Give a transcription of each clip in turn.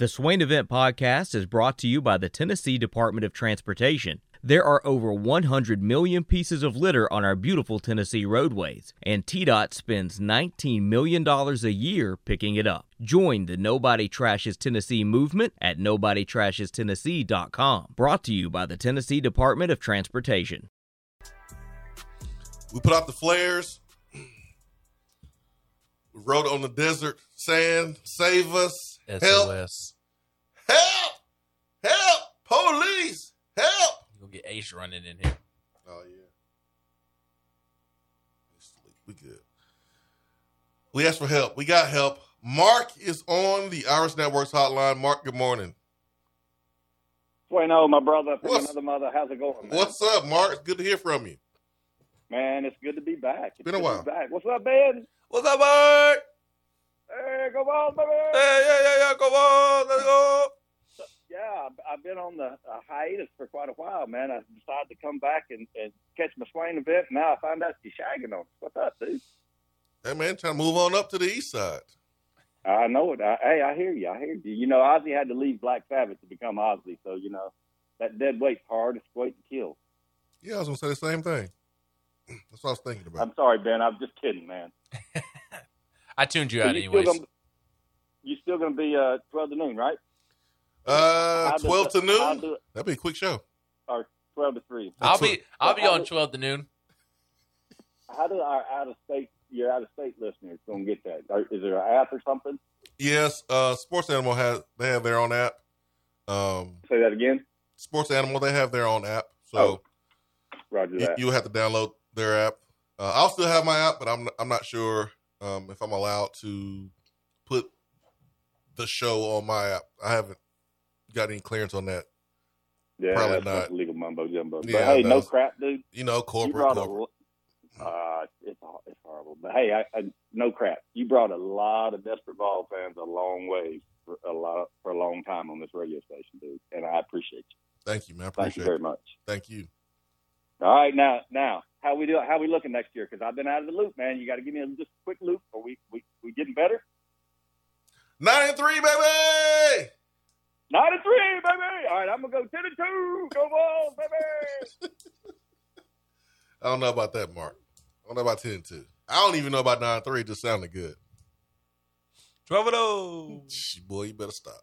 The Swain Event Podcast is brought to you by the Tennessee Department of Transportation. There are over 100 million pieces of litter on our beautiful Tennessee roadways, and TDOT spends $19 million a year picking it up. Join the Nobody Trashes Tennessee movement at NobodyTrashesTennessee.com. Brought to you by the Tennessee Department of Transportation. We put out the flares. We wrote on the desert sand, save us, SOS. help, help, police, help. You'll get Ace running in here. Oh yeah. We good. We asked for help. We got help. Mark is on the Iris Networks hotline. Mark, good morning. Bueno, my brother from What's- another mother. How's it going, man? What's up, Mark? It's good to hear from you. Man, it's good to be back. It's Been a while. be Back. What's up, Ben? What's up, Mark? Hey, go on, baby. Hey, yeah, yeah, yeah. Come on, let's go. Yeah, I've- I've been on the uh, hiatus for quite a while, man. I decided to come back and, and catch my Swain event. and Now I find out you're shagging on. us. What's up, dude? Hey man, trying to move on up to the east side. I know it. I, hey, I hear you. I hear you. You know, Ozzy had to leave Black Sabbath to become Ozzy, so you know that dead weight's hard. It's weight to kill. Yeah, I was gonna say the same thing. That's what I was thinking about. I'm sorry, Ben. I'm just kidding, man. I tuned you So out you anyways. Still gonna, you still going to be uh, 12 to noon, right? Uh, twelve it- to noon. do That'd be a quick show. or 12 to 3. I'll That's be I'll be on I- twelve to noon. How do our out of state your out of state listeners gonna get that? Is there an app or something? Yes, uh, Sports Animal has they have their own app. Um, Say that again. Sports Animal they have their own app, so Oh, Roger you, that. you have to download their app. Uh, I'll still have my app, but I'm I'm not sure um, if I'm allowed to put the show on my app. I haven't got any clearance on that. yeah, probably not. legal mumbo jumbo. Yeah, but hey, no. no crap, dude. You know, You corporate. a, uh, it's it's horrible. But hey, I, I, no crap. You brought a lot of desperate ball fans a long way for a lot for a long time on this radio station, dude. And I appreciate you. Thank you, man. I Thank you very it. much. Thank you. All right, now, now, how we do? How we looking next year? Because I've been out of the loop, man. You got to give me a, just a quick loop. Are we we we getting better? Nine and three, baby. Nine and three, baby. All right, I'm gonna go ten and two. Go Vols, baby. I don't know about that, Mark. I don't know about ten and two. I don't even know about nine and three. It just sounded good. Twelve and oh. Boy, you better stop.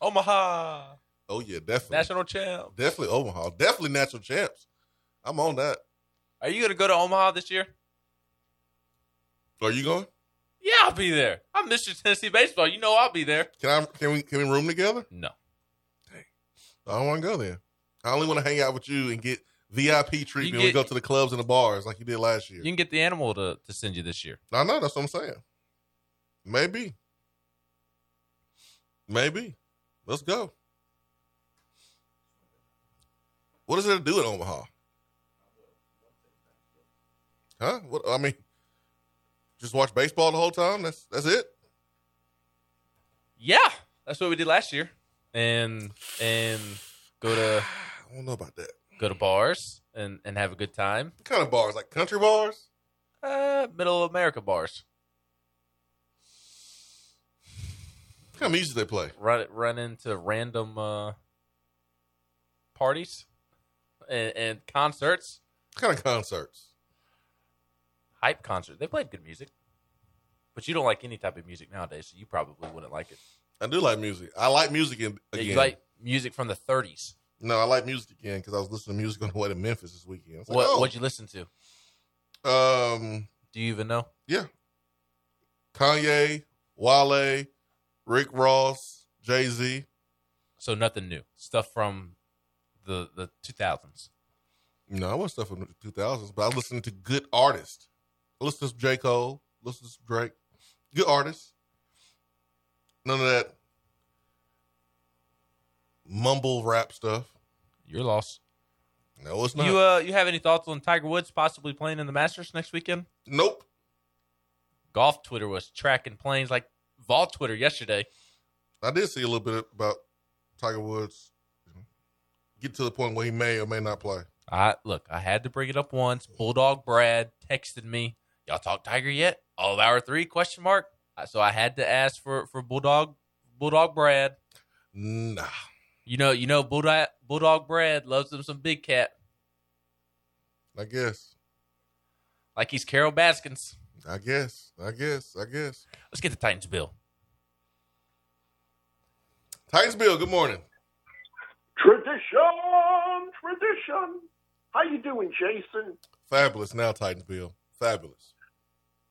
Omaha. Oh yeah, definitely, National champ. definitely Omaha, definitely national champs. I'm on that. Are you gonna go to Omaha this year? Are you going? Yeah, I'll be there. I'm Mr. Tennessee baseball. You know I'll be there. Can I? Can we? Can we room together? No. Hey. I don't want to go there. I only want to hang out with you and get VIP treatment when we go to the clubs and the bars like you did last year. You can get the animal to, to send you this year. I know that's what I'm saying. Maybe. Maybe. Let's go. What is there to do in Omaha? Huh? What I mean, just watch baseball the whole time. That's that's it. Yeah, that's what we did last year, and and go to I don't know about that. go to bars and and have a good time. What kind of bars? Like country bars? Uh, middle America bars. What kind of music they play? Run run into random uh, parties and, and concerts. What kind of concerts? Hype concert. They played good music, but you don't like any type of music nowadays, so you probably wouldn't like it. I do like music. I like music in, again. You like music from the 30s. no, I like music again because I was listening to music on the way to Memphis this weekend. Like, What oh, what'd you listen to? Um, Do you even know? yeah, Kanye, Wale, Rick Ross, Jay Z. So nothing new. Stuff from the the 2000s. No, I wasn't stuff from the two thousands, but I listened to good artists. I listened to J Cole, listen to Drake, good artists. None of that mumble rap stuff. You're lost. No, it's not. You uh you have any thoughts on Tiger Woods possibly playing in the Masters next weekend? nope. Golf Twitter was tracking planes like Vol Twitter yesterday. I did see a little bit about Tiger Woods get to the point where he may or may not play. I look, I had to bring it up once. Bulldog Brad texted me, "Y'all talk Tiger yet? All of our three? Question mark." So I had to ask for for Bulldog Bulldog Brad. Nah. You know, you know, Bulldog, Bulldog Brad loves him some Big Cat, I guess. like he's Carol Baskins. I guess. I guess. I guess. Let's get the Titans bill. Titans Bill, good morning. Tradition, tradition. How you doing, Jason? Fabulous now, Titans Bill. Fabulous.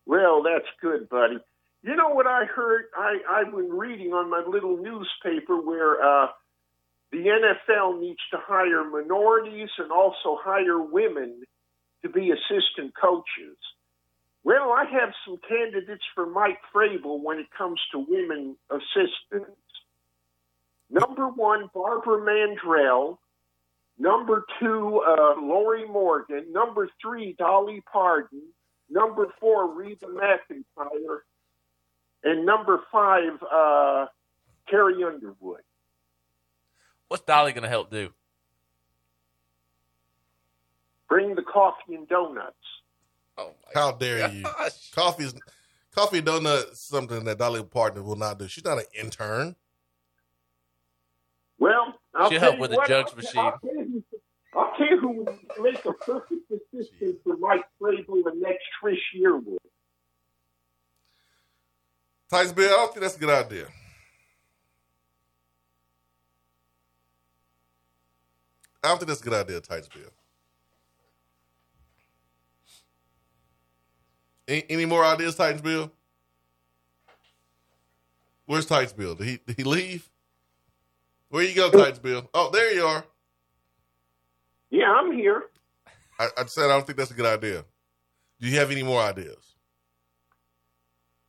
Well, that's good, buddy. You know what I heard? I, I've been reading on my little newspaper where uh, the NFL needs to hire minorities and also hire women to be assistant coaches. Well, I have some candidates for Mike Vrabel when it comes to women assistants. Number one, Barbara Mandrell. Number two, uh, Lorrie Morgan. Number three, Dolly Parton. Number four, Reba McEntire. And number five, uh, Carrie Underwood. What's Dolly going to help do? Bring the coffee and donuts. Oh How dare you? gosh. Coffee is coffee and donut is something that Dolly Parton will not do. She's not an intern. Well, I'll She'll tell help you with the what, jugs I'll- machine. I'll tell tell you who make a perfect assistant for Mike Vrabel the next Trish Yearwood. Titans Bill, I don't think that's a good idea. I don't think that's a good idea, Titans Bill. Any, any more ideas, Titans Bill? Where's Titans Bill? Did he did he leave? Where you go, Titans Bill? Oh, there you are. Yeah, I'm here. I, I said I don't think that's a good idea. Do you have any more ideas?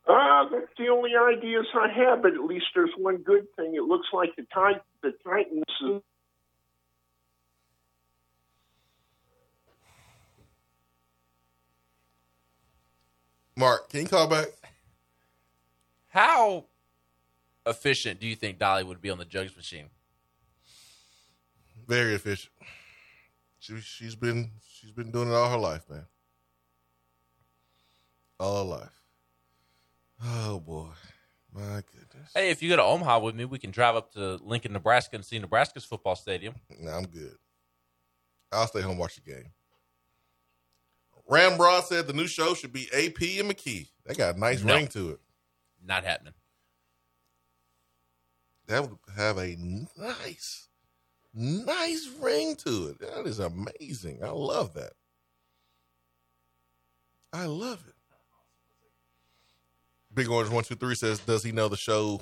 Uh, that's the only ideas I have, but at least there's one good thing. It looks like the Tit- the Titans. Mark, can you call back? How efficient do you think Dolly would be on the jugs machine? Very efficient. She she's been she's been doing it all her life, man. All her life. Oh boy, my goodness. Hey, if you go to Omaha with me, we can drive up to Lincoln, Nebraska, and see Nebraska's football stadium. Nah, I'm good. I'll stay home and watch the game. Ramrod said the new show should be AP and McKee. They got a nice No. ring to it. Not happening. That would have a nice, nice ring to it. That is amazing. I love that. I love it. Big Orange One Two Three says, "Does he know the show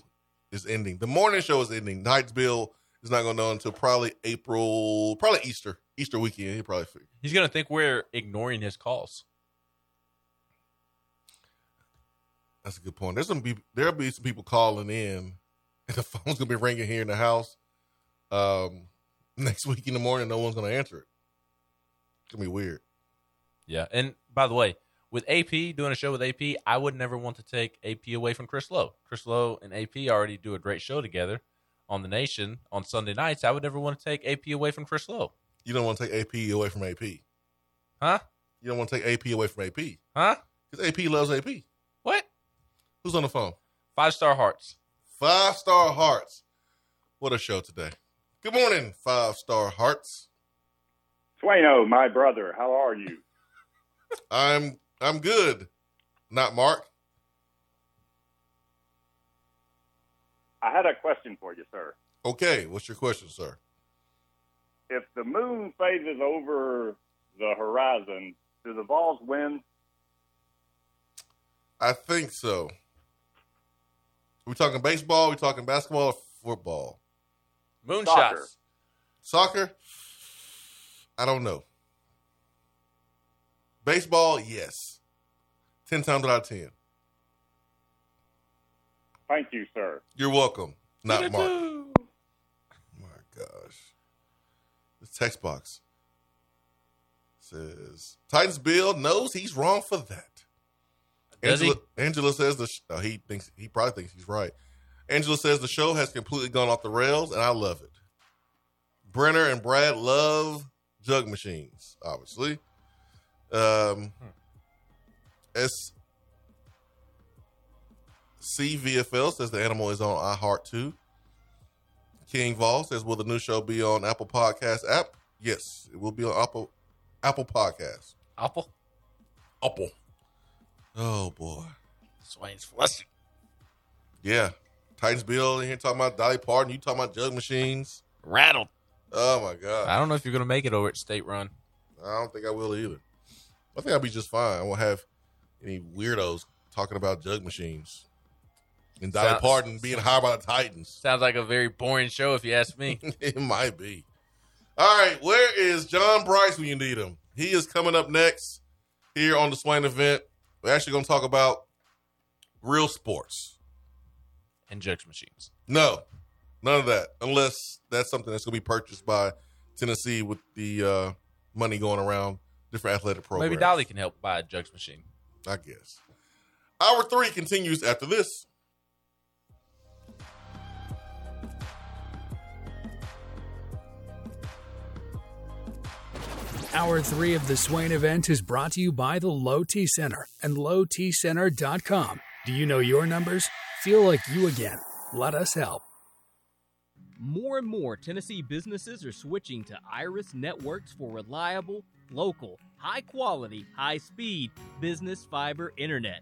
is ending? The morning show is ending. Night's Bill is not going to know until probably April, probably Easter, Easter weekend. He probably figure. He's going to think we're ignoring his calls. That's a good point. There's gonna be There'll be some people calling in, and the phone's gonna be ringing here in the house. Um, next week in the morning, no one's gonna answer it. It's gonna be weird. Yeah. And by the way, with AP doing a show with AP, I would never want to take AP away from Chris Lowe. Chris Lowe and AP already do a great show together on the Nation on Sunday nights. I would never want to take AP away from Chris Lowe. You don't want to take AP away from AP. Huh? You don't want to take AP away from AP Huh? because AP loves AP. What? Who's on the phone? Five star hearts. Five Star Hearts. What a show today. Good morning, Five Star Hearts. Sueno, my brother, how are you? I'm I'm good. Not Mark. I had a question for you, sir. Okay, what's your question, sir? If the moon phases over the horizon, do the Vols win? I think so. we talking baseball? we talking basketball or football? Moonshots. Soccer. Soccer? I don't know. Baseball, yes. 10 times out of 10. Thank you, sir. You're welcome. Not Mark. My gosh. This text box says Titans Bill knows he's wrong for that. Does Angela, he? Angela says the sh- oh, he thinks he probably thinks he's right. Angela says the show has completely gone off the rails, and I love it. Brenner and Brad love jug machines, obviously. Um, S CVFL says the animal is on iHeart too. King Vol says, "Will the new show be on Apple Podcast app?" Yes, it will be on Apple Apple Podcast. Apple. Apple. Oh boy, Swain's flushing. yeah. Titans Bill in here talking about Dolly Parton. You talking about jug machines? Rattled. Oh my god. I don't know if you're gonna make it over at State Run. I don't think I will either. I think I'll be just fine. I won't have any weirdos talking about jug machines. And Dolly Sounds- Parton being hired by the Titans. Sounds like a very boring show if you ask me. it might be. All right, where is John Brice when you need him? He is coming up next here on the Swain event. We're actually going to talk about real sports. And judge machines. No, none of that, unless that's something that's going to be purchased by Tennessee with the uh, money going around different athletic programs. Maybe Dolly can help buy a jugs machine. I guess. Hour three continues after this. Hour three of the Swain event is brought to you by the Low T Center and lowtcenter.com. Do you know your numbers? Feel like you again. Let us help. More and more Tennessee businesses are switching to Iris Networks for reliable, local, high quality, high speed business fiber internet.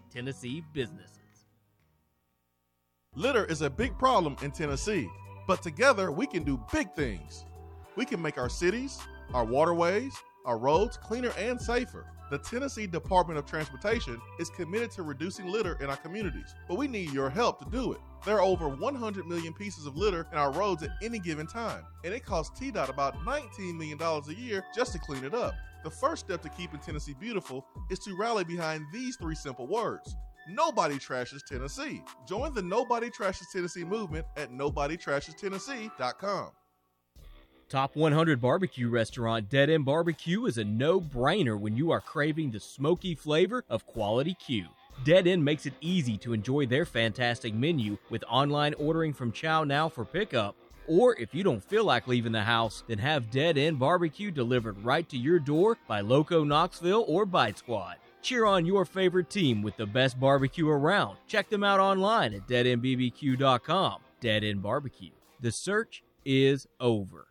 Tennessee businesses. Litter is a big problem in Tennessee, but together we can do big things. We can make our cities, our waterways, our roads cleaner and safer. The Tennessee Department of Transportation is committed to reducing litter in our communities, but we need your help to do it. There are over 100 million pieces of litter in our roads at any given time, and it costs TDOT about $19 million a year just to clean it up. The first step to keeping Tennessee beautiful is to rally behind these three simple words. Nobody trashes Tennessee. Join the Nobody Trashes Tennessee movement at nobodytrashestennessee.com. Top 100 barbecue restaurant Dead End Barbecue is a no brainer when you are craving the smoky flavor of quality Q. Dead End makes it easy to enjoy their fantastic menu with online ordering from Chow Now for pickup. Or if you don't feel like leaving the house, then have Dead End Barbecue delivered right to your door by Loco Knoxville or Bite Squad. Cheer on your favorite team with the best barbecue around. Check them out online at deadendbbq.com. Dead End Barbecue. The search is over.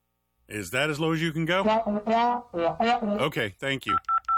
Is that as low as you can go? Okay, thank you.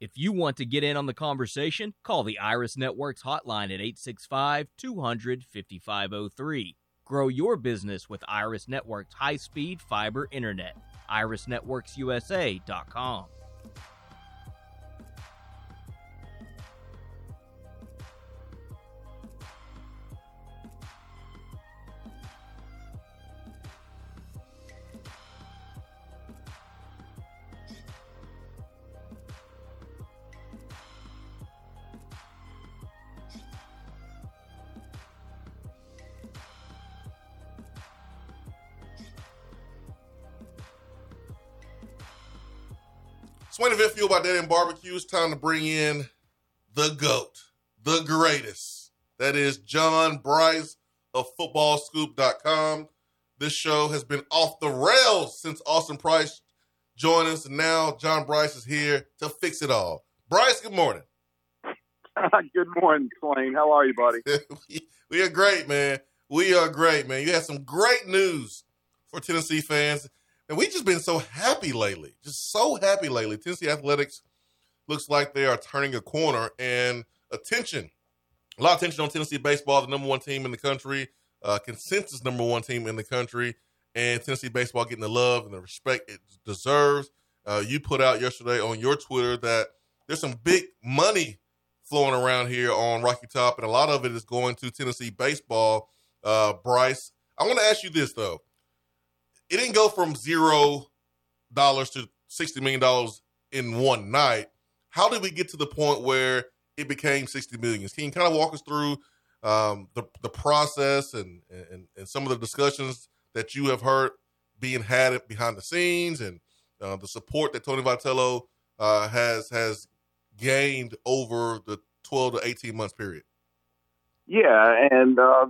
If you want to get in on the conversation, call the Iris Networks hotline at 865 200 5503. Grow your business with Iris Networks high speed fiber internet. IrisNetworksUSA.com. Fuel by Dead End Barbecue. It's time to bring in the GOAT, the greatest. That is John Brice of footballscoop.com. This show has been off the rails since Austin Price joined us, and now John Brice is here to fix it all. Brice, good morning. good morning, Swain. How are you, buddy? we, we are great, man. We are great, man. You had some great news for Tennessee fans. And we've just been so happy lately, just so happy lately. Tennessee athletics looks like they are turning a corner, and attention, a lot of attention on Tennessee baseball, the number one team in the country, uh, consensus number one team in the country, and Tennessee baseball getting the love and the respect it deserves. Uh, you put out yesterday on your Twitter that there's some big money flowing around here on Rocky Top, and a lot of it is going to Tennessee baseball. Uh, Brice, I want to ask you this though it didn't go from zero dollars to sixty million dollars in one night. How did we get to the point where it became sixty million? Can you kind of walk us through um, the the process and, and and some of the discussions that you have heard being had behind the scenes and uh, the support that Tony Vitello uh, has has gained over the twelve to eighteen months period? Yeah, and uh,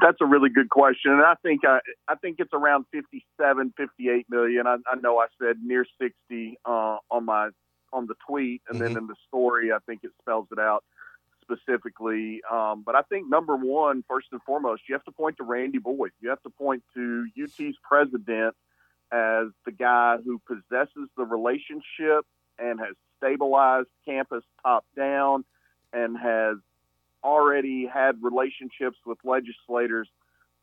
that's a really good question, and I think I, I think it's around 57, 58 million. I, I know I said near 60 uh, on my on the tweet, and mm-hmm. then in the story, I think it spells it out specifically. Um, but I think number one, first and foremost, you have to point to Randy Boyd. You have to point to UT's president as the guy who possesses the relationship and has stabilized campus top down and has already had relationships with legislators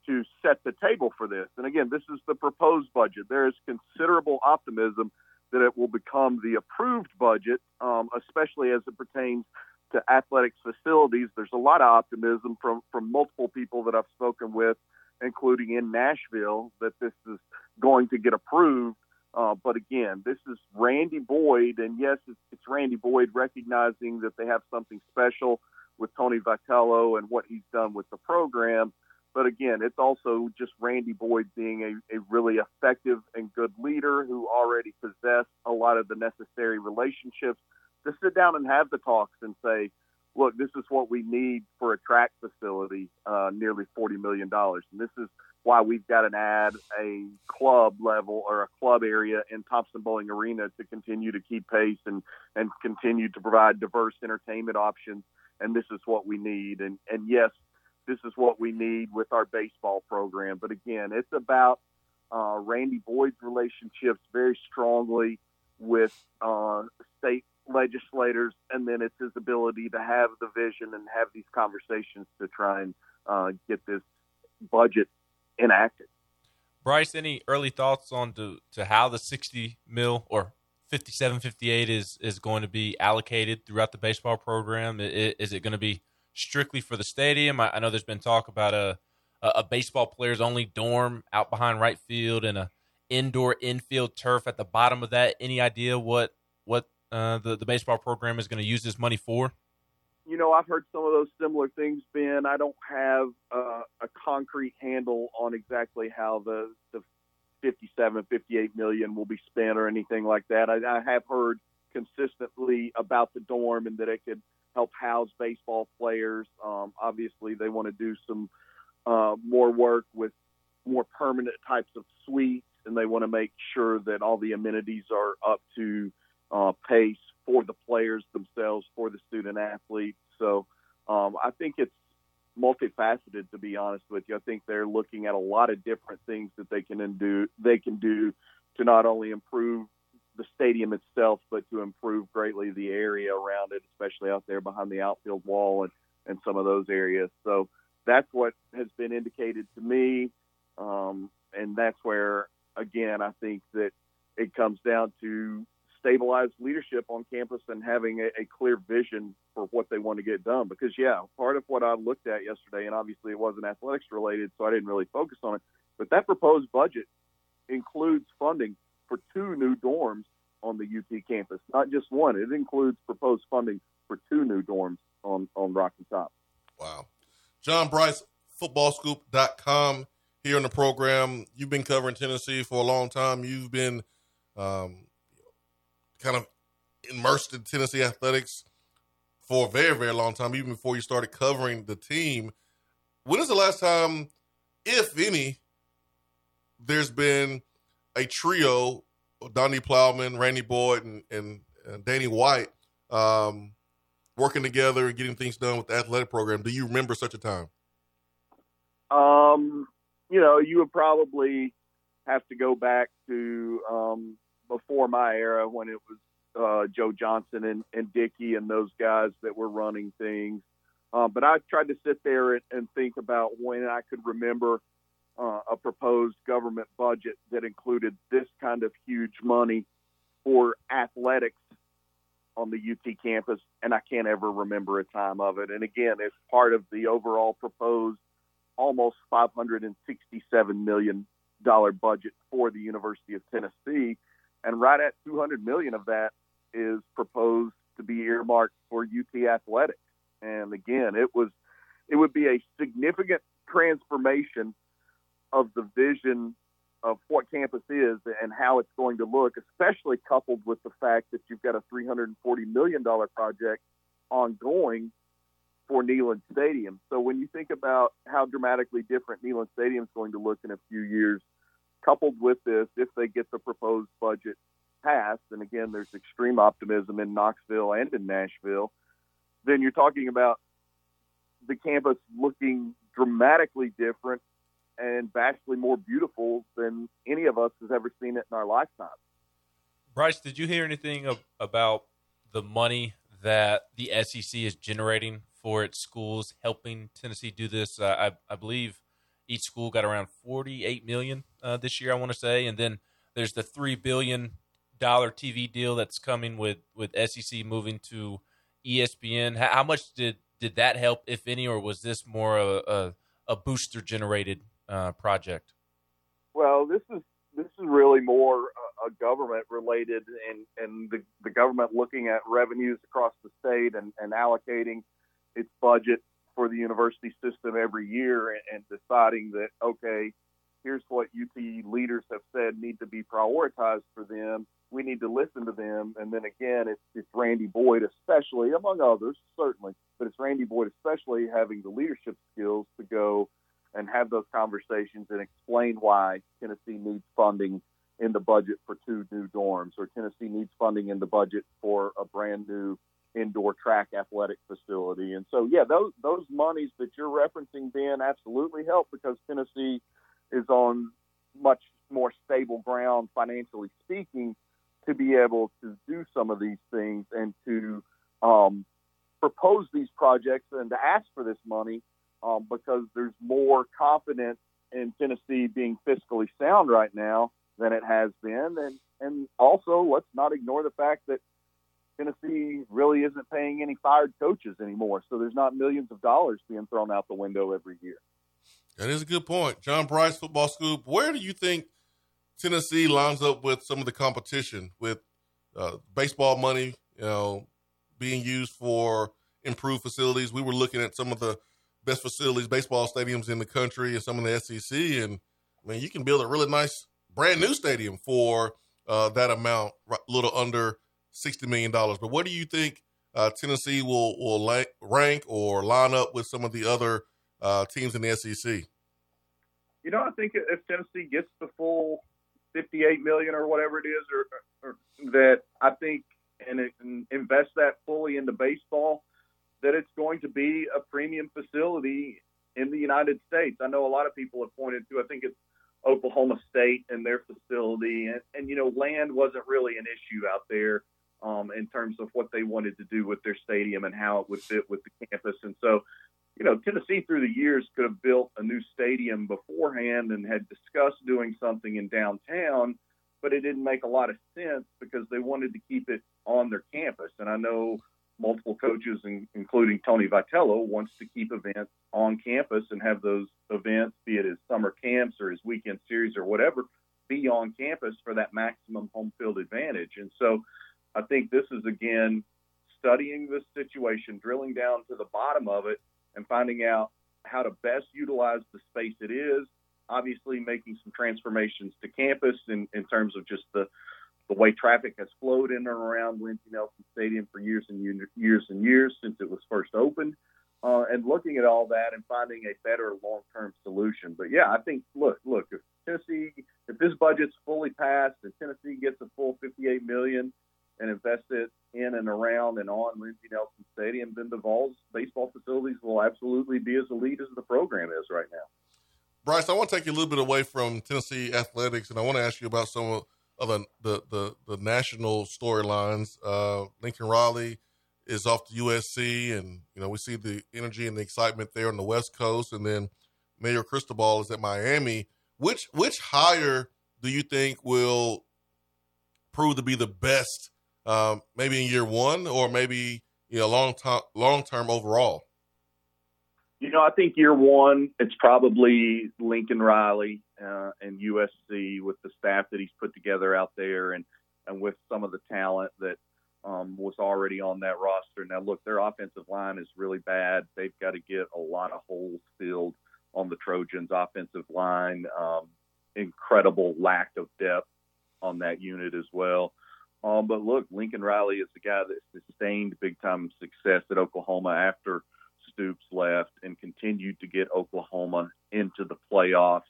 to set the table for this. And again, this is the proposed budget. There is considerable optimism that it will become the approved budget, um, especially as it pertains to athletics facilities. There's a lot of optimism from, from multiple people that I've spoken with, including in Nashville, that this is going to get approved. Uh, but again, this is Randy Boyd, and yes, it's, it's Randy Boyd recognizing that they have something special with Tony Vitello and what he's done with the program. But again, it's also just Randy Boyd being a, a really effective and good leader who already possessed a lot of the necessary relationships to sit down and have the talks and say, look, this is what we need for a track facility, uh, nearly $40 million. And this is why we've got to add a club level or a club area in Thompson-Boling Arena to continue to keep pace and, and continue to provide diverse entertainment options and this is what we need. And, and yes, this is what we need with our baseball program. But again, it's about uh, Randy Boyd's relationships very strongly with uh, state legislators, and then it's his ability to have the vision and have these conversations to try and uh, get this budget enacted. Brice, any early thoughts on to, to how the 60 mil or 57 58 is is going to be allocated throughout the baseball program? Is it going to be strictly for the stadium? I know there's been talk about a a baseball players only dorm out behind right field and a indoor infield turf at the bottom of that. Any idea what what uh, the the baseball program is going to use this money for? You know, I've heard some of those similar things, Ben. I don't have uh, a concrete handle on exactly how the the 57, 58 million will be spent or anything like that. I, I have heard consistently about the dorm and that it could help house baseball players. Um, obviously, they want to do some uh, more work with more permanent types of suites, and they want to make sure that all the amenities are up to uh, pace for the players themselves, for the student athletes. So um, I think it's multifaceted, to be honest with you. I think they're looking at a lot of different things that they can do. They can do to not only improve the stadium itself, but to improve greatly the area around it, especially out there behind the outfield wall and, and some of those areas. So that's what has been indicated to me. Um, and that's where, again, I think that it comes down to stabilized leadership on campus and having a, a clear vision for what they want to get done. Because, yeah, part of what I looked at yesterday, and obviously it wasn't athletics related, so I didn't really focus on it, but that proposed budget includes funding for two new dorms on the UT campus, not just one. It includes proposed funding for two new dorms on, on Rocky Top. Wow. John Brice, footballscoop.com here in the program. You've been covering Tennessee for a long time. You've been um, kind of immersed in Tennessee athletics for a very, very long time, even before you started covering the team. When is the last time, if any, there's been a trio, Donde Plowman, Randy Boyd, and, and, and Danny White, um, working together and getting things done with the athletic program? Do you remember such a time? Um, you know, you would probably have to go back to um, before my era when it was uh, Joe Johnson and, and Dickey and those guys that were running things. Uh, but I tried to sit there and, and think about when I could remember uh, a proposed government budget that included this kind of huge money for athletics on the UT campus, and I can't ever remember a time of it. And again, it's part of the overall proposed almost 567 million dollar budget for the University of Tennessee, and right at 200 million of that is proposed to be earmarked for UT athletics. And again, it was it would be a significant transformation of the vision of what campus is and how it's going to look, especially coupled with the fact that you've got a $340 million project ongoing for Neyland Stadium. So when you think about how dramatically different Neyland Stadium is going to look in a few years, coupled with this, if they get the proposed budget passed, and again, there's extreme optimism in Knoxville and in Nashville, then you're talking about the campus looking dramatically different and vastly more beautiful than any of us has ever seen it in our lifetime. Brice, did you hear anything of, about the money that the SEC is generating for its schools, helping Tennessee do this? Uh, I, I, believe each school got around forty-eight million uh, this year. I want to say, and then there's the three billion dollar TV deal that's coming with with SEC moving to ESPN. How, how much did did that help, if any, or was this more a, a, a booster generated uh, project? Well, this is this is really more a government related, and and the, the government looking at revenues across the state and, and allocating its budget for the university system every year, and, deciding that okay, here's what UT leaders have said need to be prioritized for them. We need to listen to them, and then again, it's, it's Randy Boyd, especially among others, certainly, but it's Randy Boyd, especially having the leadership skills to go and have those conversations and explain why Tennessee needs funding in the budget for two new dorms or Tennessee needs funding in the budget for a brand new indoor track athletic facility. And so, yeah, those those monies that you're referencing, Ben, absolutely help because Tennessee is on much more stable ground financially speaking to be able to do some of these things and to um, propose these projects and to ask for this money um, because there's more confidence in Tennessee being fiscally sound right now than it has been. And, and also, let's not ignore the fact that Tennessee really isn't paying any fired coaches anymore. So there's not millions of dollars being thrown out the window every year. That is a good point. John Brice, Football Scoop. Where do you think Tennessee lines up with some of the competition with uh, baseball money, you know, being used for improved facilities. We were looking at some of the best facilities, baseball stadiums in the country, and some of the SEC. And I mean, you can build a really nice brand new stadium for uh, that amount, a little under sixty million dollars. But what do you think uh, Tennessee will will rank or line up with some of the other uh, teams in the SEC? You know, I think if Tennessee gets the full fifty-eight million or whatever it is, or, or that I think and, and invest that fully into baseball, that it's going to be a premium facility in the United States. I know a lot of people have pointed to. I think it's Oklahoma State and their facility, and, and you know, land wasn't really an issue out there um, in terms of what they wanted to do with their stadium and how it would fit with the campus. And so, you know, Tennessee through the years could have built a new stadium beforehand and had discussed doing something in downtown, but it didn't make a lot of sense because they wanted to keep it on their campus. And I know multiple coaches, including Tony Vitello, wants to keep events on campus and have those events, be it his summer camps or his weekend series or whatever, be on campus for that maximum home field advantage. And so I think this is again studying this situation, drilling down to the bottom of it, and finding out how to best utilize the space it is. Obviously, making some transformations to campus in, in terms of just the the way traffic has flowed in and around Lindsey Nelson Stadium for years and years and years since it was first opened, uh, and looking at all that and finding a better long-term solution. But yeah, I think look, look, if Tennessee, if this budget's fully passed and Tennessee gets a full 58 million and invest it in and around and on Lindsey Nelson Stadium, then the Vols baseball facilities will absolutely be as elite as the program is right now. Brice, I want to take you a little bit away from Tennessee athletics, and I want to ask you about some of the the the, the national storylines. Uh, Lincoln Riley is off to USC, and you know we see the energy and the excitement there on the West Coast, and then Mario Cristobal is at Miami. Which which hire do you think will prove to be the best, um, maybe in year one, or maybe you know long term long term overall? You know, I think year one, it's probably Lincoln Riley uh, and USC with the staff that he's put together out there, and and with some of the talent that um, was already on that roster. Now, look, their offensive line is really bad. They've got to get a lot of holes filled on the Trojans' offensive line. Um, incredible lack of depth on that unit as well. Um, but look, Lincoln Riley is the guy that sustained big time success at Oklahoma after Stoops left and continued to get Oklahoma into the playoffs.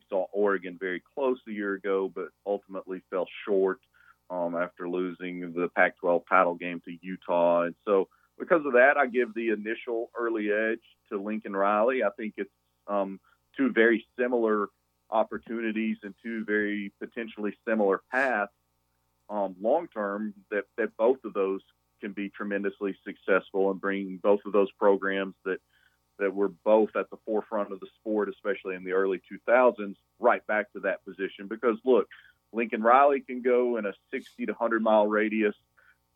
We saw Oregon very close a year ago, but ultimately fell short um, after losing the Pac 12 title game to Utah. And so, because of that, I give the initial early edge to Lincoln Riley. I think it's um, two very similar opportunities and two very potentially similar paths um, long term that, that both of those can be tremendously successful and bring both of those programs that that were both at the forefront of the sport, especially in the early 2000s, right back to that position. Because look, Lincoln Riley can go in a 60 to 100 mile radius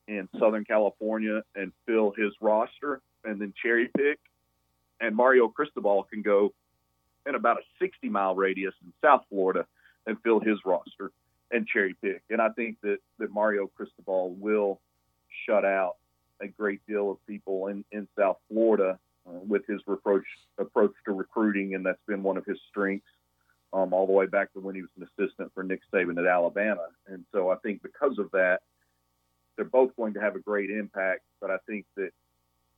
in Southern California and fill his roster, and then cherry pick. And Mario Cristobal can go in about a 60 mile radius in South Florida and fill his roster and cherry pick. And I think that that Mario Cristobal will shut out a great deal of people in, in South Florida uh, with his approach approach to recruiting, and that's been one of his strengths um, all the way back to when he was an assistant for Nick Saban at Alabama. And so I think because of that, they're both going to have a great impact. But I think that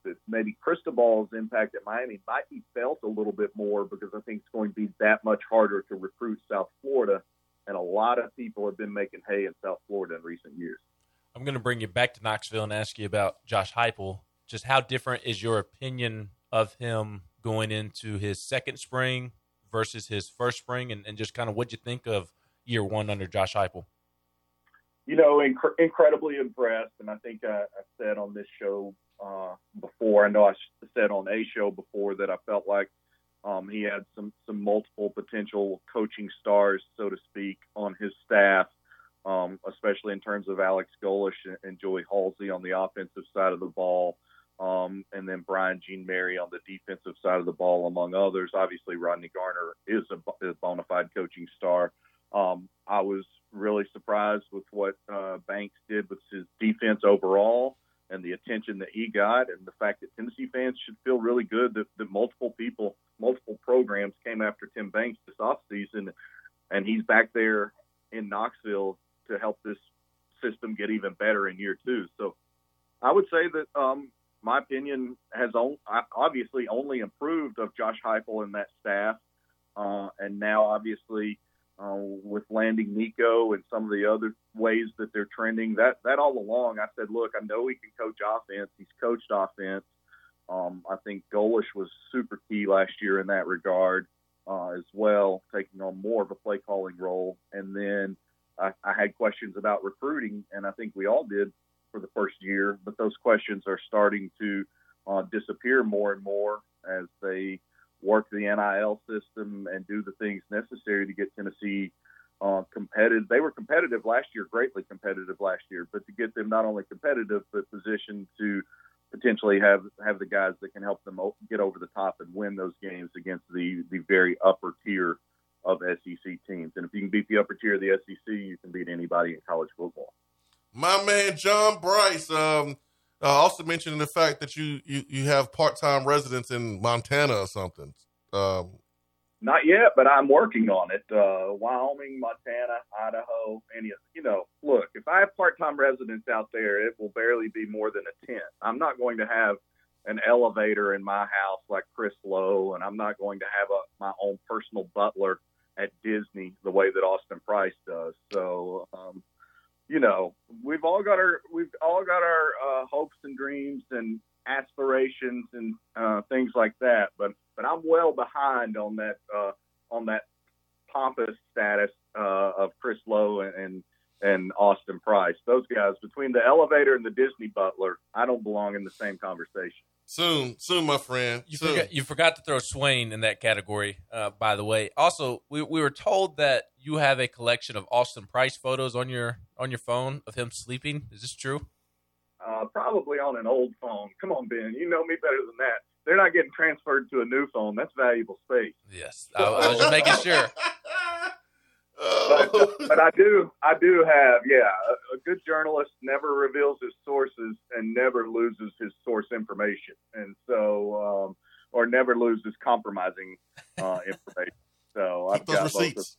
that maybe Cristobal's impact at Miami might be felt a little bit more because I think it's going to be that much harder to recruit South Florida, and a lot of people have been making hay in South Florida in recent years. I'm going to bring you back to Knoxville and ask you about Josh Heupel. Just how different is your opinion of him going into his second spring versus his first spring, and, and just kind of what you think of year one under Josh Heupel? You know, inc- incredibly impressed, and I think I, I said on this show uh, before. I know I said on a show before that I felt like um, he had some some multiple potential coaching stars, so to speak, on his staff um, especially in terms of Alex Golesh and Joey Halzle on the offensive side of the ball, um, and then Brian Jean-Mary on the defensive side of the ball, among others. Obviously, Rodney Garner is a, a bona fide coaching star Um, I was really surprised with what uh, Banks did with his defense overall and the attention that he got, and the fact that Tennessee fans should feel really good that, that multiple people, programs came after Tim Banks this offseason, and he's back there in Knoxville to help this system get even better in year two. So I would say that um, my opinion has obviously only improved of Josh Heupel and that staff, uh, and now obviously uh, with landing Nico and some of the other ways that they're trending. That that all along, I said, look, I know he can coach offense. He's coached offense. Um, I think Golesh was super key last year in that regard uh, as well, taking on more of a play calling role. And then I, I had questions about recruiting, and I think we all did for the first year. But those questions are starting to uh, disappear more and more as they work the NIL system and do the things necessary to get Tennessee uh, competitive. They were competitive last year, greatly competitive last year, but to get them not only competitive but positioned to potentially have have the guys that can help them get over the top and win those games against the the very upper tier of SEC teams. And if you can beat the upper tier of the SEC, you can beat anybody in college football. My man John Brice. Um, uh, also mentioned the fact that you you, you have part time residence in Montana or something. Um, Not yet, but I'm working on it. Uh, Wyoming, Montana, Idaho, any of you know. Look, if I have part time residents out there, it will barely be more than a tent. I'm not going to have an elevator in my house like Chris Low, and I'm not going to have a, my own personal butler at Disney the way that Austin Price does. So um, you know, we've all got our we've all got our uh, hopes and dreams and aspirations and uh, things like that. But but I'm well behind on that uh, on that pompous status uh, of Chris Low and, and and Austin Price. Those guys between the elevator and the Disney butler, I don't belong in the same conversation. Soon, soon, my friend. You soon. forgot, you forgot to throw Swain in that category, uh, by the way. Also, we, we were told that you have a collection of Austin Price photos on your on your phone of him sleeping. Is this true? Uh, probably on an old phone. Come on, Ben. You know me better than that. They're not getting transferred to a new phone. That's valuable space. Yes, I, I was just making sure. but, but I do, I do have, yeah. A, a, good journalist never reveals his sources and never loses his source information, and so, um, or never loses compromising uh, information. So I've got receipts.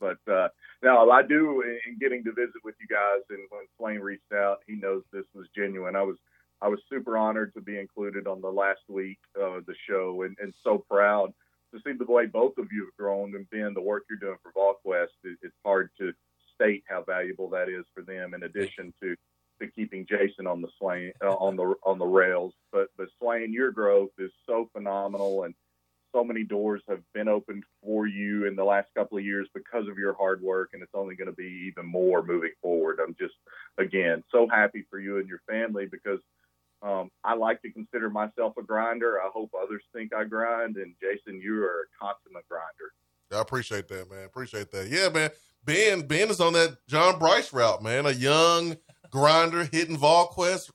But uh, now I do, in getting to visit with you guys, and when Swain reached out, he knows this was genuine. I was, I was super honored to be included on the last week of the show, and, and so proud to see the way both of you have grown and Ben, the work you're doing for VolQuest, it, it's hard to state how valuable that is for them. In addition to to keeping Jason on the uh, on the on the rails, but but Swain, your growth is so phenomenal, and so many doors have been opened for you in the last couple of years because of your hard work, and it's only going to be even more moving forward. I'm just again so happy for you and your family because um, I like to consider myself a grinder. I hope others think I grind. And Jason, you are a consummate grinder. I appreciate that, man. Appreciate that. Yeah, man. Ben, Ben is on that John Brice route, man. A young grinder hitting VolQuest,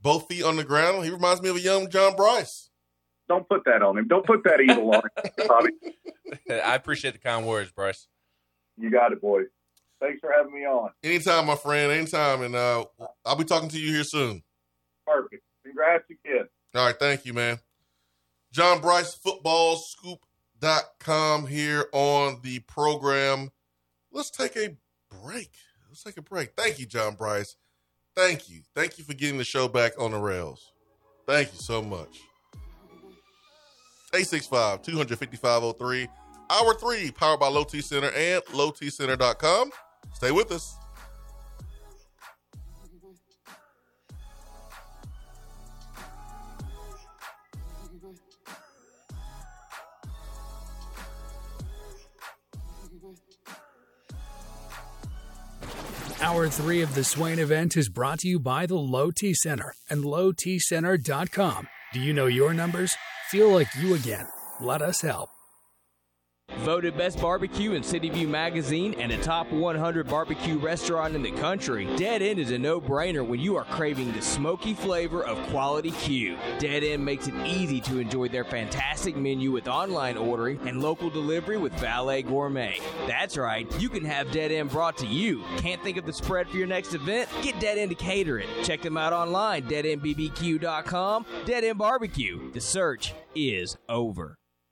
both feet on the ground. He reminds me of a young John Brice. Don't put that on him. Don't put that evil on him, Bobby. I appreciate the kind words, Brice. You got it, boy. Thanks for having me on. Anytime, my friend. Anytime. And uh, I'll be talking to you here soon. Perfect. Congrats again. All right. Thank you, man. John Brice, footballscoop.com here on the program. Let's take a break. Let's take a break. Thank you, John Brice. Thank you. Thank you for getting the show back on the rails. Thank you so much. 865 255 Hour 3, powered by Low T Center and lowtcenter.com. Stay with us. Hour three of the Swain event is brought to you by the Low T Center and lowtcenter.com. Do you know your numbers? Feel like you again. Let us help. Voted Best Barbecue in City View Magazine and a top 100 barbecue restaurant in the country, Dead End is a no brainer when you are craving the smoky flavor of quality Q. Dead End makes it easy to enjoy their fantastic menu with online ordering and local delivery with Valet Gourmet. That's right, you can have Dead End brought to you. Can't think of the spread for your next event? Get Dead End to cater it. Check them out online, deadendbbq.com. Dead End Barbecue. The search is over.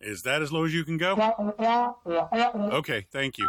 Is that as low as you can go? Okay, thank you.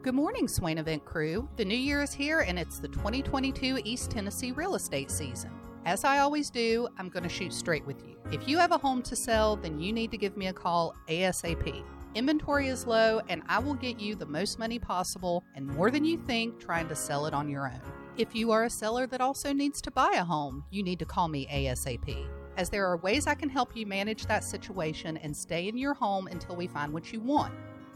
Good morning, Swain Event crew. The new year is here and it's the 2022 East Tennessee real estate season. As I always do, I'm going to shoot straight with you. If you have a home to sell, then you need to give me a call ASAP. Inventory is low, and I will get you the most money possible and more than you think trying to sell it on your own. If you are a seller that also needs to buy a home, you need to call me ASAP, as there are ways I can help you manage that situation and stay in your home until we find what you want.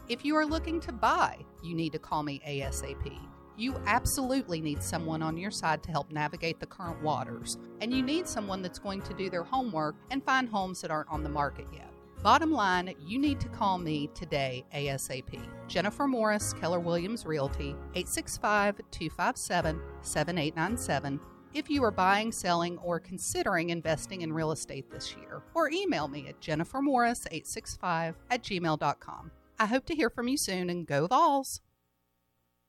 If you are looking to buy, you need to call me ASAP. You absolutely need someone on your side to help navigate the current waters, and you need someone that's going to do their homework and find homes that aren't on the market yet. Bottom line, you need to call me today ASAP. Jennifer Morris, Keller Williams Realty, 865 257 7897. If you are buying, selling, or considering investing in real estate this year, or email me at jennifermorris865 at gmail.com. I hope to hear from you soon and go Vols!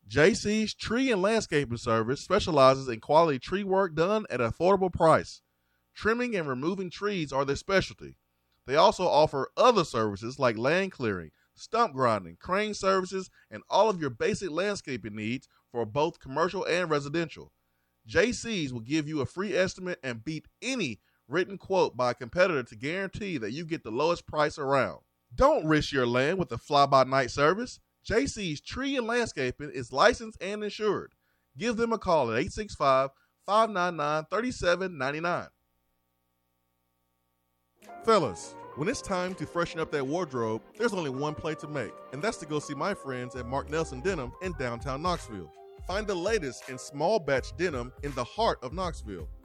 JC's Tree and Landscaping Service specializes in quality tree work done at an affordable price. Trimming and removing trees are their specialty. They also offer other services like land clearing, stump grinding, crane services, and all of your basic landscaping needs for both commercial and residential. JC's will give you a free estimate and beat any written quote by a competitor to guarantee that you get the lowest price around. Don't risk your land with a fly by night service. JC's Tree and Landscaping is licensed and insured. Give them a call at 865 599 3799. Fellas, when it's time to freshen up that wardrobe, there's only one play to make, and that's to go see my friends at Mark Nelson Denim in downtown Knoxville. Find the latest in small batch denim in the heart of Knoxville.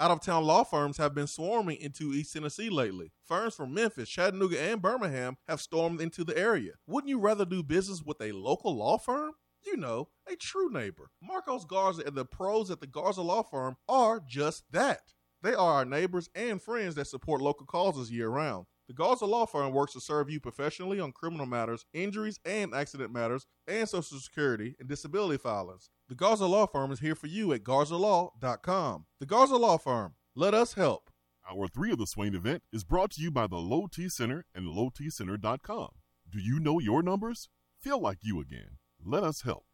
Out of town law firms have been swarming into East Tennessee lately. Firms from Memphis, Chattanooga, and Birmingham have stormed into the area. Wouldn't you rather do business with a local law firm? You know, a true neighbor. Marcos Garza and the pros at the Garza Law Firm are just that. They are our neighbors and friends that support local causes year round. The Garza Law Firm works to serve you professionally on criminal matters, injuries and accident matters, and Social Security and disability filings. The Garza Law Firm is here for you at garzalaw.com. The Garza Law Firm. Let us help. Hour three of the Swain event is brought to you by the Low T Center and lowtcenter.com. Do you know your numbers? Feel like you again. Let us help.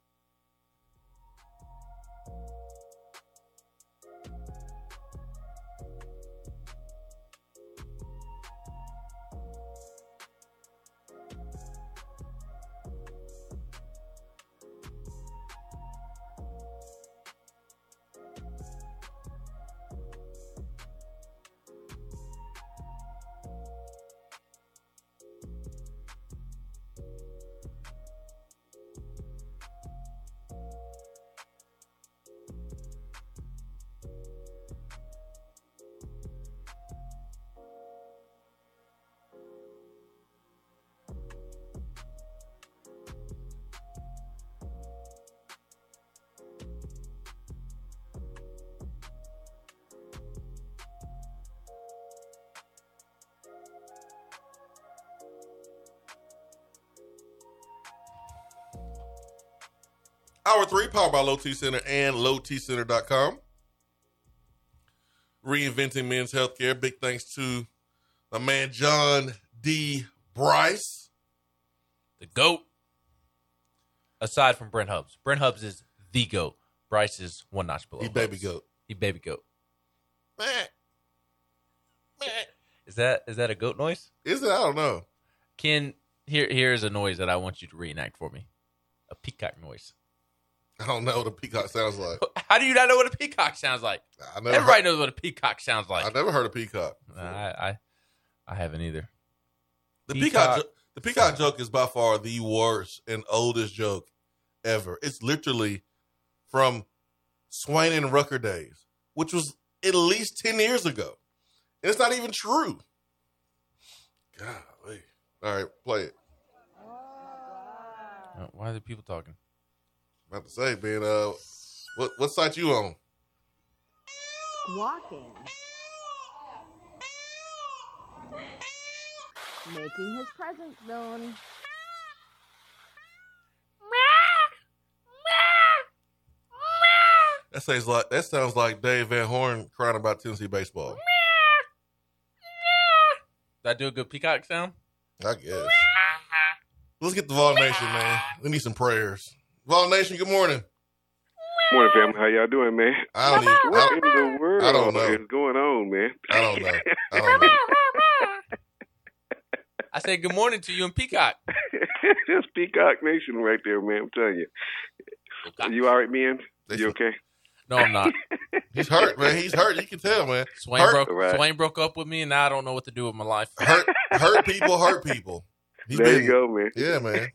Hour three, powered by Low T Center and lowtcenter.com. Reinventing men's healthcare. Big thanks to my man John D. Brice. The GOAT. Aside from Brent Hubbs. Brent Hubbs is the GOAT. Brice is one notch below. He baby Hubbs. goat. He baby goat. Is that is that a goat noise? Is it? I don't know. Ken, here here is a noise that I want you to reenact for me. A peacock noise. I don't know what a peacock sounds like. How do you not know what a peacock sounds like? I never Everybody heard- knows what a peacock sounds like. I never heard a peacock. I, I I haven't either. The peacock, jo- the peacock joke is by far the worst and oldest joke ever. It's literally from Swain and Rucker days, which was at least ten years ago, and it's not even true. Golly! All right, play it. Uh, Why are the people talking? About to say, man. Uh, what what site you on? Walking. Making his presence known. That sounds like that sounds like Dave Van Horn crying about Tennessee baseball. Did I do a good peacock sound? I guess. Let's get the Vol Nation, man. We need some prayers. Vol Nation, good morning. Morning, family. How y'all doing, man? I don't even. What I, in the world I don't know. is going on, man? I don't know. I don't know. I said good morning to you and Peacock. That's Peacock Nation right there, man. I'm telling you. You all right, man? You okay? No, I'm not. He's hurt, man. He's hurt. You can tell, man. Swain hurt, broke Swain broke up with me, and now I don't know what to do with my life. hurt, hurt people, hurt people. He's there been- you go, man. Yeah, man.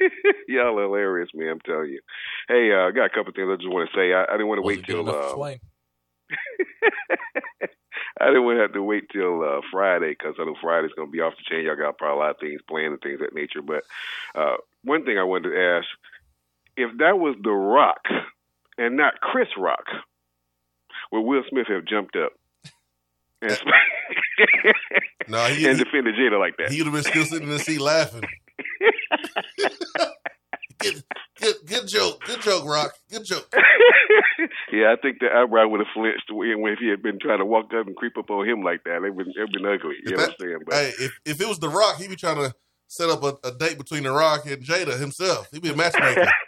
Y'all are hilarious, man. I'm telling you. Hey, uh, I got a couple things I just want to say. I, I didn't want to wait till. Uh, I didn't want to have to wait till uh, Friday because I know Friday's going to be off the chain. Y'all got probably a lot of things planned and things of that nature. But uh, one thing I wanted to ask: if that was The Rock and not Chris Rock, would Will Smith have jumped up and, No, he, and defended Jada like that? he would have been still sitting in the seat laughing. Good, good, good joke. Good joke, Rock. Good joke. yeah, I think the eyebrow would have flinched when if he had been trying to walk up and creep up on him like that. It would have been ugly. You If know that- what I'm saying? But Hey, if, if it was The Rock, he'd be trying to set up a, a date between The Rock and Jada himself. He'd be a matchmaker.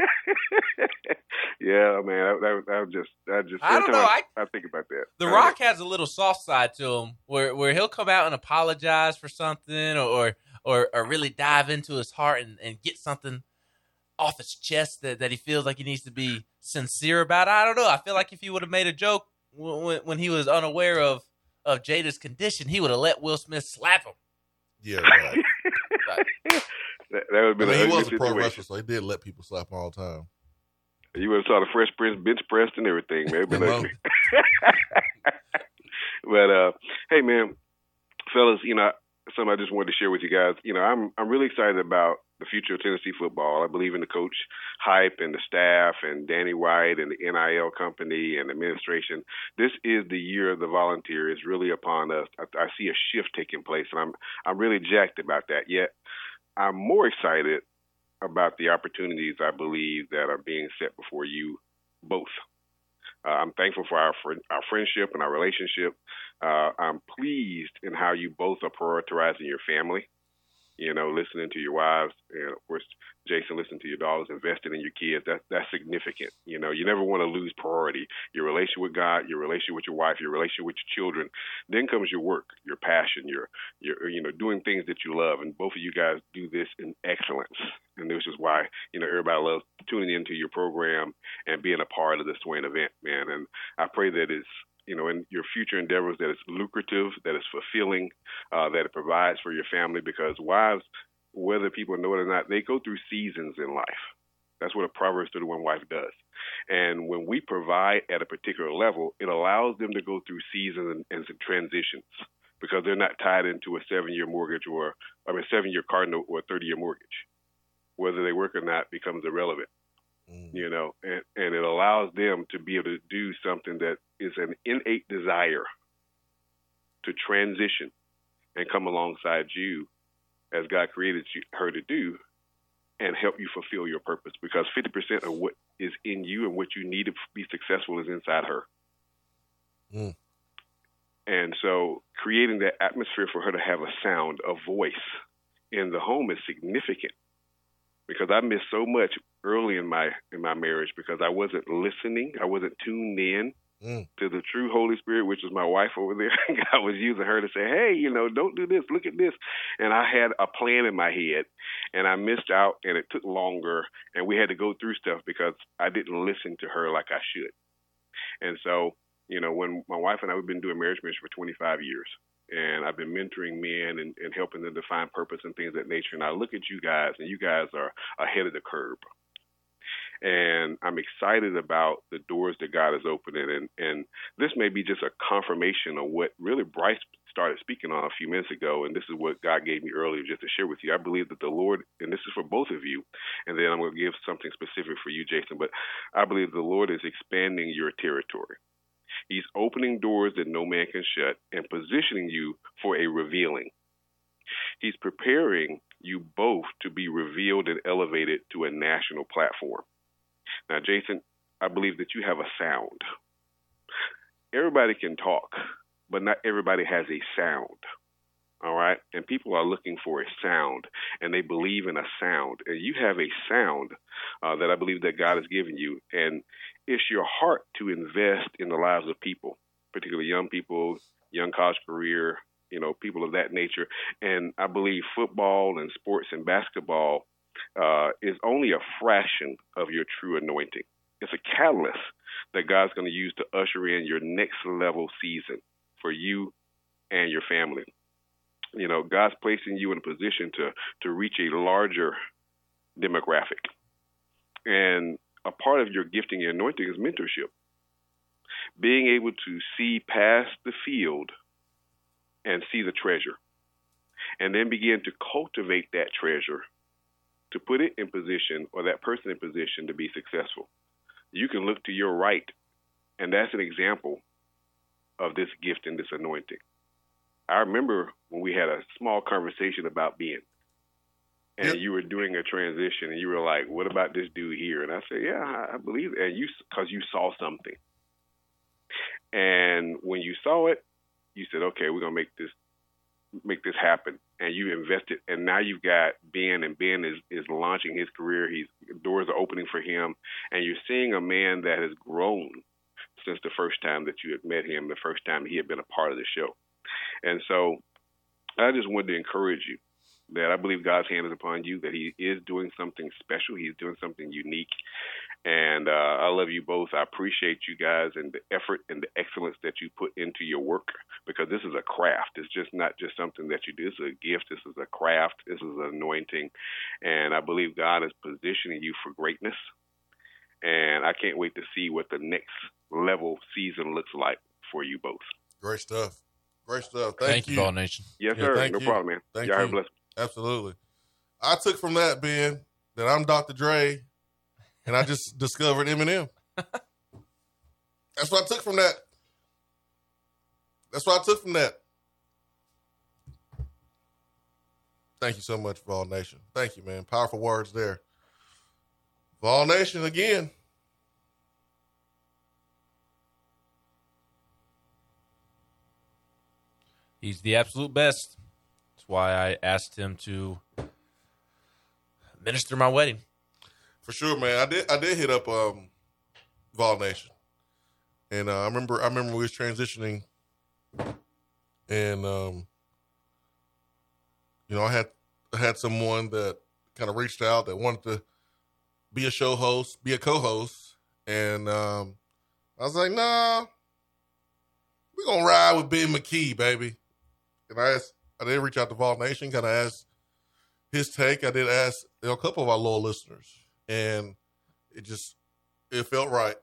yeah, man, that, that, that was just, that just. I every don't know, I, I think about that. The Rock has a little soft side to him, where where he'll come out and apologize for something, or or or or really dive into his heart and, and get something off his chest that, that he feels like he needs to be sincere about. I don't know. I feel like if he would have made a joke when, when he was unaware of of Jada's condition, he would have let Will Smith slap him. Yeah, right. That, that would have I been mean, he ugly was a pro wrestler, so he did let people slap him all the time. You would have saw the Fresh Prince bench pressed and everything, man. It'd been Hello. ugly. but uh, hey, man, fellas, you know, something I just wanted to share with you guys. You know, I'm I'm really excited about the future of Tennessee football. I believe in the coach Heupel and the staff and Danny White and the NIL company and administration. This is the year of the volunteer. It's really upon us. I, I see a shift taking place, and I'm I'm really jacked about that. Yet, I'm more excited about the opportunities I believe that are being set before you both. Uh, I'm thankful for our fr- our friendship and our relationship. Uh, I'm pleased in how you both are prioritizing your family you know, listening to your wives, and of course, Jason, listening to your daughters, investing in your kids. That's that's significant. You know, you never want to lose priority. Your relationship with God, your relationship with your wife, your relationship with your children. Then comes your work, your passion, your your you know doing things that you love. And both of you guys do this in excellence. And this is why you know everybody loves tuning into your program and being a part of the Swain event, man. And I pray that it's you know, in your future endeavors that it's lucrative, that it's fulfilling, uh, that it provides for your family. Because wives, whether people know it or not, they go through seasons in life. That's what a Proverbs 31 wife does. And when we provide at a particular level, it allows them to go through seasons and, and some transitions because they're not tied into a seven year mortgage or, I mean, seven year car note or a 30 year mortgage. Whether they work or not becomes irrelevant. Mm. You know, and, and it allows them to be able to do something that is an innate desire to transition and come alongside you as God created you, her to do and help you fulfill your purpose because 50% of what is in you and what you need to be successful is inside her. Mm. And so creating that atmosphere for her to have a sound, a voice in the home is significant because I missed so much early in my in my marriage because I wasn't listening, I wasn't tuned in mm. to the true Holy Spirit, which is my wife over there. I was using her to say, "Hey, you know, don't do this. Look at this." And I had a plan in my head, and I missed out, and it took longer, and we had to go through stuff because I didn't listen to her like I should. And so, you know, when my wife and I we've been doing marriage ministry for 25 years, and I've been mentoring men and, and helping them to find purpose and things of that nature. And I look at you guys, and you guys are ahead of the curve. And I'm excited about the doors that God is opening. And, and this may be just a confirmation of what really Brice started speaking on a few minutes ago. And this is what God gave me earlier just to share with you. I believe that the Lord, and this is for both of you, and then I'm going to give something specific for you, Jason, but I believe the Lord is expanding your territory. He's opening doors that no man can shut and positioning you for a revealing. He's preparing you both to be revealed and elevated to a national platform. Now, Jason, I believe that you have a sound. Everybody can talk, but not everybody has a sound. All right. And people are looking for a sound and they believe in a sound. And you have a sound uh, that I believe that God has given you. And it's your heart to invest in the lives of people, particularly young people, young college career, you know, people of that nature. And I believe football and sports and basketball uh, is only a fraction of your true anointing. It's a catalyst that God's going to use to usher in your next level season for you and your family. You know, God's placing you in a position to to reach a larger demographic. And a part of your gifting and anointing is mentorship. Being able to see past the field and see the treasure, and then begin to cultivate that treasure to put it in position or that person in position to be successful. You can look to your right, and that's an example of this gift and this anointing. I remember when we had a small conversation about being, and yep. you were doing a transition, and you were like, "What about this dude here?" And I said, "Yeah, I believe," it. and you because you saw something, and when you saw it, you said, "Okay, we're gonna make this make this happen." And you invested, and now you've got Ben, and Ben is is launching his career. He's doors are opening for him, and you're seeing a man that has grown since the first time that you had met him, the first time he had been a part of the show. And so I just wanted to encourage you that I believe God's hand is upon you, that He is doing something special. He's doing something unique. And uh, I love you both. I appreciate you guys and the effort and the excellence that you put into your work because this is a craft. It's just not just something that you do. This is a gift. This is a craft. This is an anointing. And I believe God is positioning you for greatness. And I can't wait to see what the next level season looks like for you both. Great stuff. Great stuff. Thank, Thank you, Vol Nation. Yes, Yeah, sir. No you. problem, man. Thank Y'all have a you. blessed Absolutely. I took from that, Ben, that I'm Dr. Dre, and I just discovered Eminem. That's what I took from that. That's what I took from that. Thank you so much, Vol Nation. Thank you, man. Powerful words there. Vol Nation again. He's the absolute best. That's why I asked him to minister my wedding. For sure, man. I did I did hit up um Vol Nation. And uh, I remember I remember we was transitioning and um you know, I had I had someone that kind of reached out that wanted to be a show host, be a co-host, and um I was like, "Nah. We're to ride with Ben McKee, baby." And I asked I did reach out to Vol Nation, kind of ask his take. I did ask you know, a couple of our loyal listeners, and it just it felt right.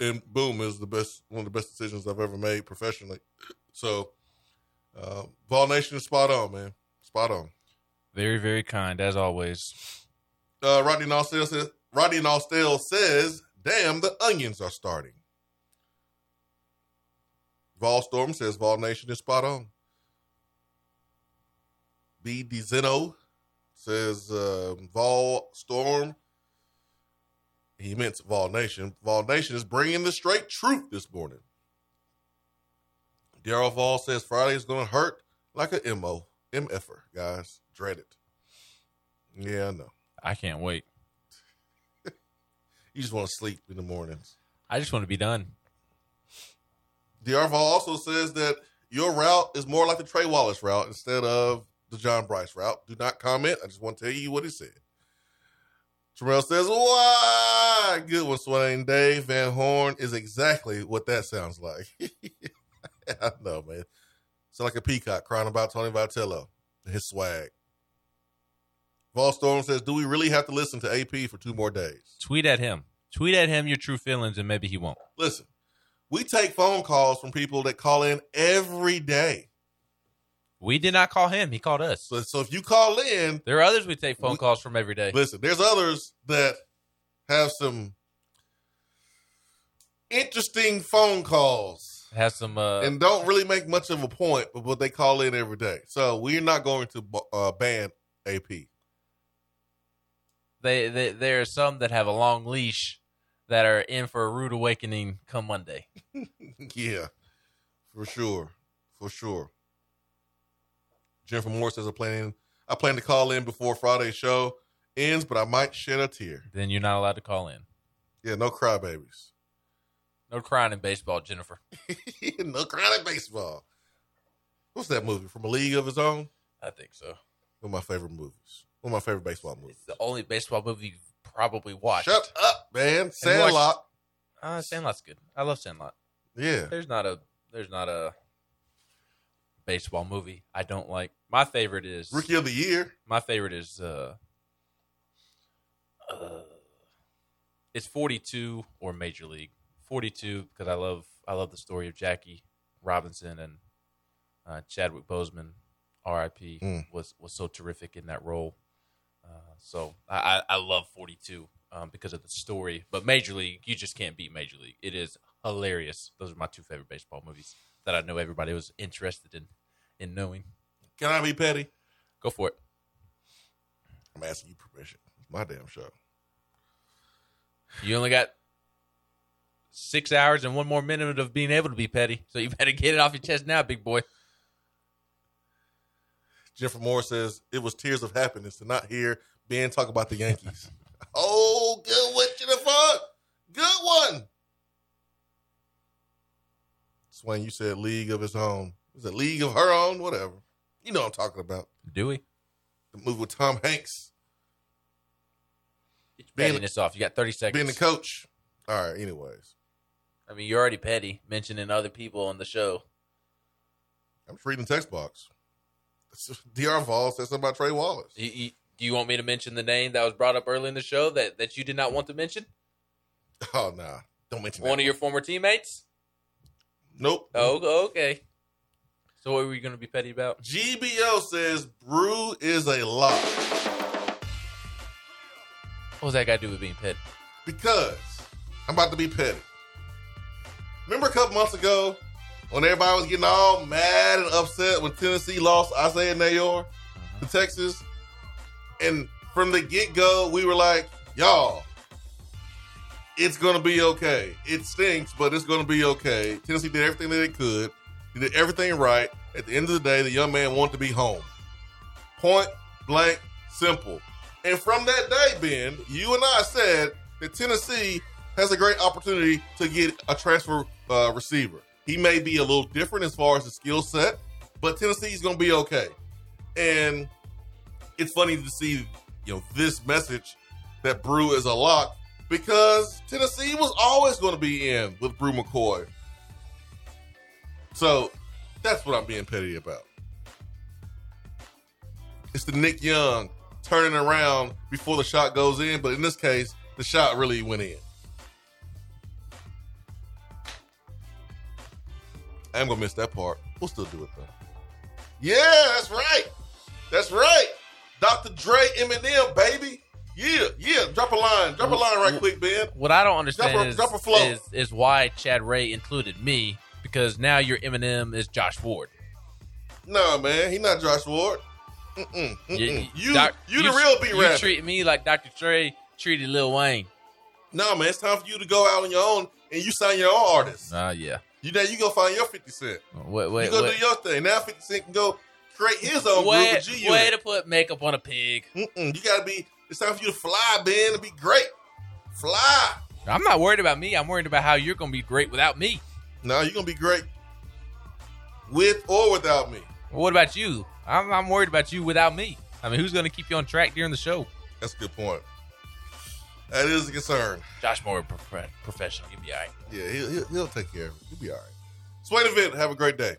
And boom is the best one of the best decisions I've ever made professionally. So, uh, Vol Nation is spot on, man, spot on. Very, very kind, as always. Uh, Rodney Nostell says Rodney Nostell says, "Damn, the onions are starting." Vol Storm says Vol Nation is spot on. B. DeZeno says uh, Vol Storm. He meant Vol Nation. Vol Nation is bringing the straight truth this morning. Daryl Vol says Friday is going to hurt like a MO. MFer, guys. Dread it. Yeah, I know. I can't wait. You just want to sleep in the mornings. I just want to be done. DR Vol also says that your route is more like the Trey Wallace route instead of the John Brice route. Do not comment. I just want to tell you what he said. Terrell says, Why? Good one, Swain. Dave Van Horn is exactly what that sounds like. I know, man. It's like a peacock crying about Tony Vitello and his swag. Vol Storm says, Do we really have to listen to AP for two more days? Tweet at him. Tweet at him your true feelings, and maybe he won't. Listen, we take phone calls from people that call in every day. We did not call him. He called us. So, so if you call in, there are others we take phone calls from every day. Listen, there's others that have some interesting phone calls Has some uh, and don't really make much of a point, but, what they call in every day. So we're not going to uh, ban AP. they, they there are some that have a long leash that are in for a rude awakening come Monday. yeah, for sure, for sure. Jennifer Moore says I plan I plan to call in before Friday's show ends, but I might shed a tear. Then you're not allowed to call in. Yeah, no crybabies. No crying in baseball, Jennifer. no crying in baseball. What's that movie from a league of his own? I think so. One of my favorite movies. One of my favorite baseball movies. The only baseball movie you've probably watched. Shut up, man. Sandlot. watched- Uh, Sandlot's good. I love Sandlot. Yeah. There's not a there's not a baseball movie I don't like. My favorite is Rookie of the Year. My favorite is uh, uh it's 42 or Major League. 42 because I love I love the story of Jackie Robinson and uh, Chadwick Boseman, R.I.P. Mm. was was so terrific in that role. Uh, so I, I I love 42 um, because of the story. But Major League, you just can't beat Major League. It is hilarious. Those are my two favorite baseball movies that I know everybody was interested in in knowing. Can I be petty? Go for it. I'm asking you permission. It's my damn show. You only got six hours and one more minute of being able to be petty. So you better get it off your chest now, big boy. Jennifer Moore says it was tears of happiness to not hear Ben talk about the Yankees. oh, good one, Jennifer. Good one. Swain, you said league of his own. Is it league of her own? Whatever. You know what I'm talking about. Do we? The movie with Tom Hanks. Get your pettiness off. You got 30 seconds. Being the coach. All right, anyways. I mean, you're already petty mentioning other people on the show. I'm just reading the text box. DR Vol said something about Trey Wallace. You, you, do you want me to mention the name that was brought up early in the show that, that you did not want to mention? Oh, nah. Don't mention One of your former teammates? Nope. Oh, okay. So what are we going to be petty about? GBO says Bru is a lock What was that got to do with being petty? because I'm about to be petty. Remember a couple months ago when everybody was getting all mad and upset when Tennessee lost Isaiah Neyor to uh-huh. Texas? And from the get go, we were like, y'all, it's to be okay. It stinks, but it's to be okay. Tennessee did everything that they could, they did everything right. At the end of the day, the young man wanted to be home. Point blank, simple. And from that day, Ben, you and I said that Tennessee has a great opportunity to get a transfer uh, receiver. He may be a little different as far as the skill set, but Tennessee's going to be okay. And it's funny to see, you know, this message that Bru is a lock because Tennessee was always going to be in with Bru McCoy. So that's what I'm being petty about. It's the Nick Young turning around before the shot goes in, but in this case, the shot really went in. I am gonna miss that part. We'll still do it though. Yeah, that's right. That's right. Dr. Dre, Eminem, baby. Yeah, yeah. Drop a line. Drop a line right quick, Ben. What I don't understand Drop a- is, drop a flow. is is why Chad Ray included me because now your Eminem is Josh Ford. No, man, he not Josh Ward. Mm-mm, mm-mm. You, You, Doc- you, the real beat You treat me like Dr. Dre treated Lil Wayne. no, man, it's time for you to go out on your own and you sign your own artist. Ah, yeah. You now you go find your fifty cent. Wait, wait, you go wait. do your thing. Now fifty cent can go create his own way, group way to put makeup on a pig. Mm-mm, you gotta be. It's time for you to fly, Ben, and be great. Fly. I'm not worried about me. I'm worried about how you're going to be great without me. No, you're gonna be great with or without me. What about you? I'm, I'm worried about you without me. I mean, who's going to keep you on track during the show? That's a good point. That is a concern. Josh Moore, prof- professional. You'll be all right. Yeah, he'll, he'll, he'll take care of it. He'll be all right. Swain event. Have a great day.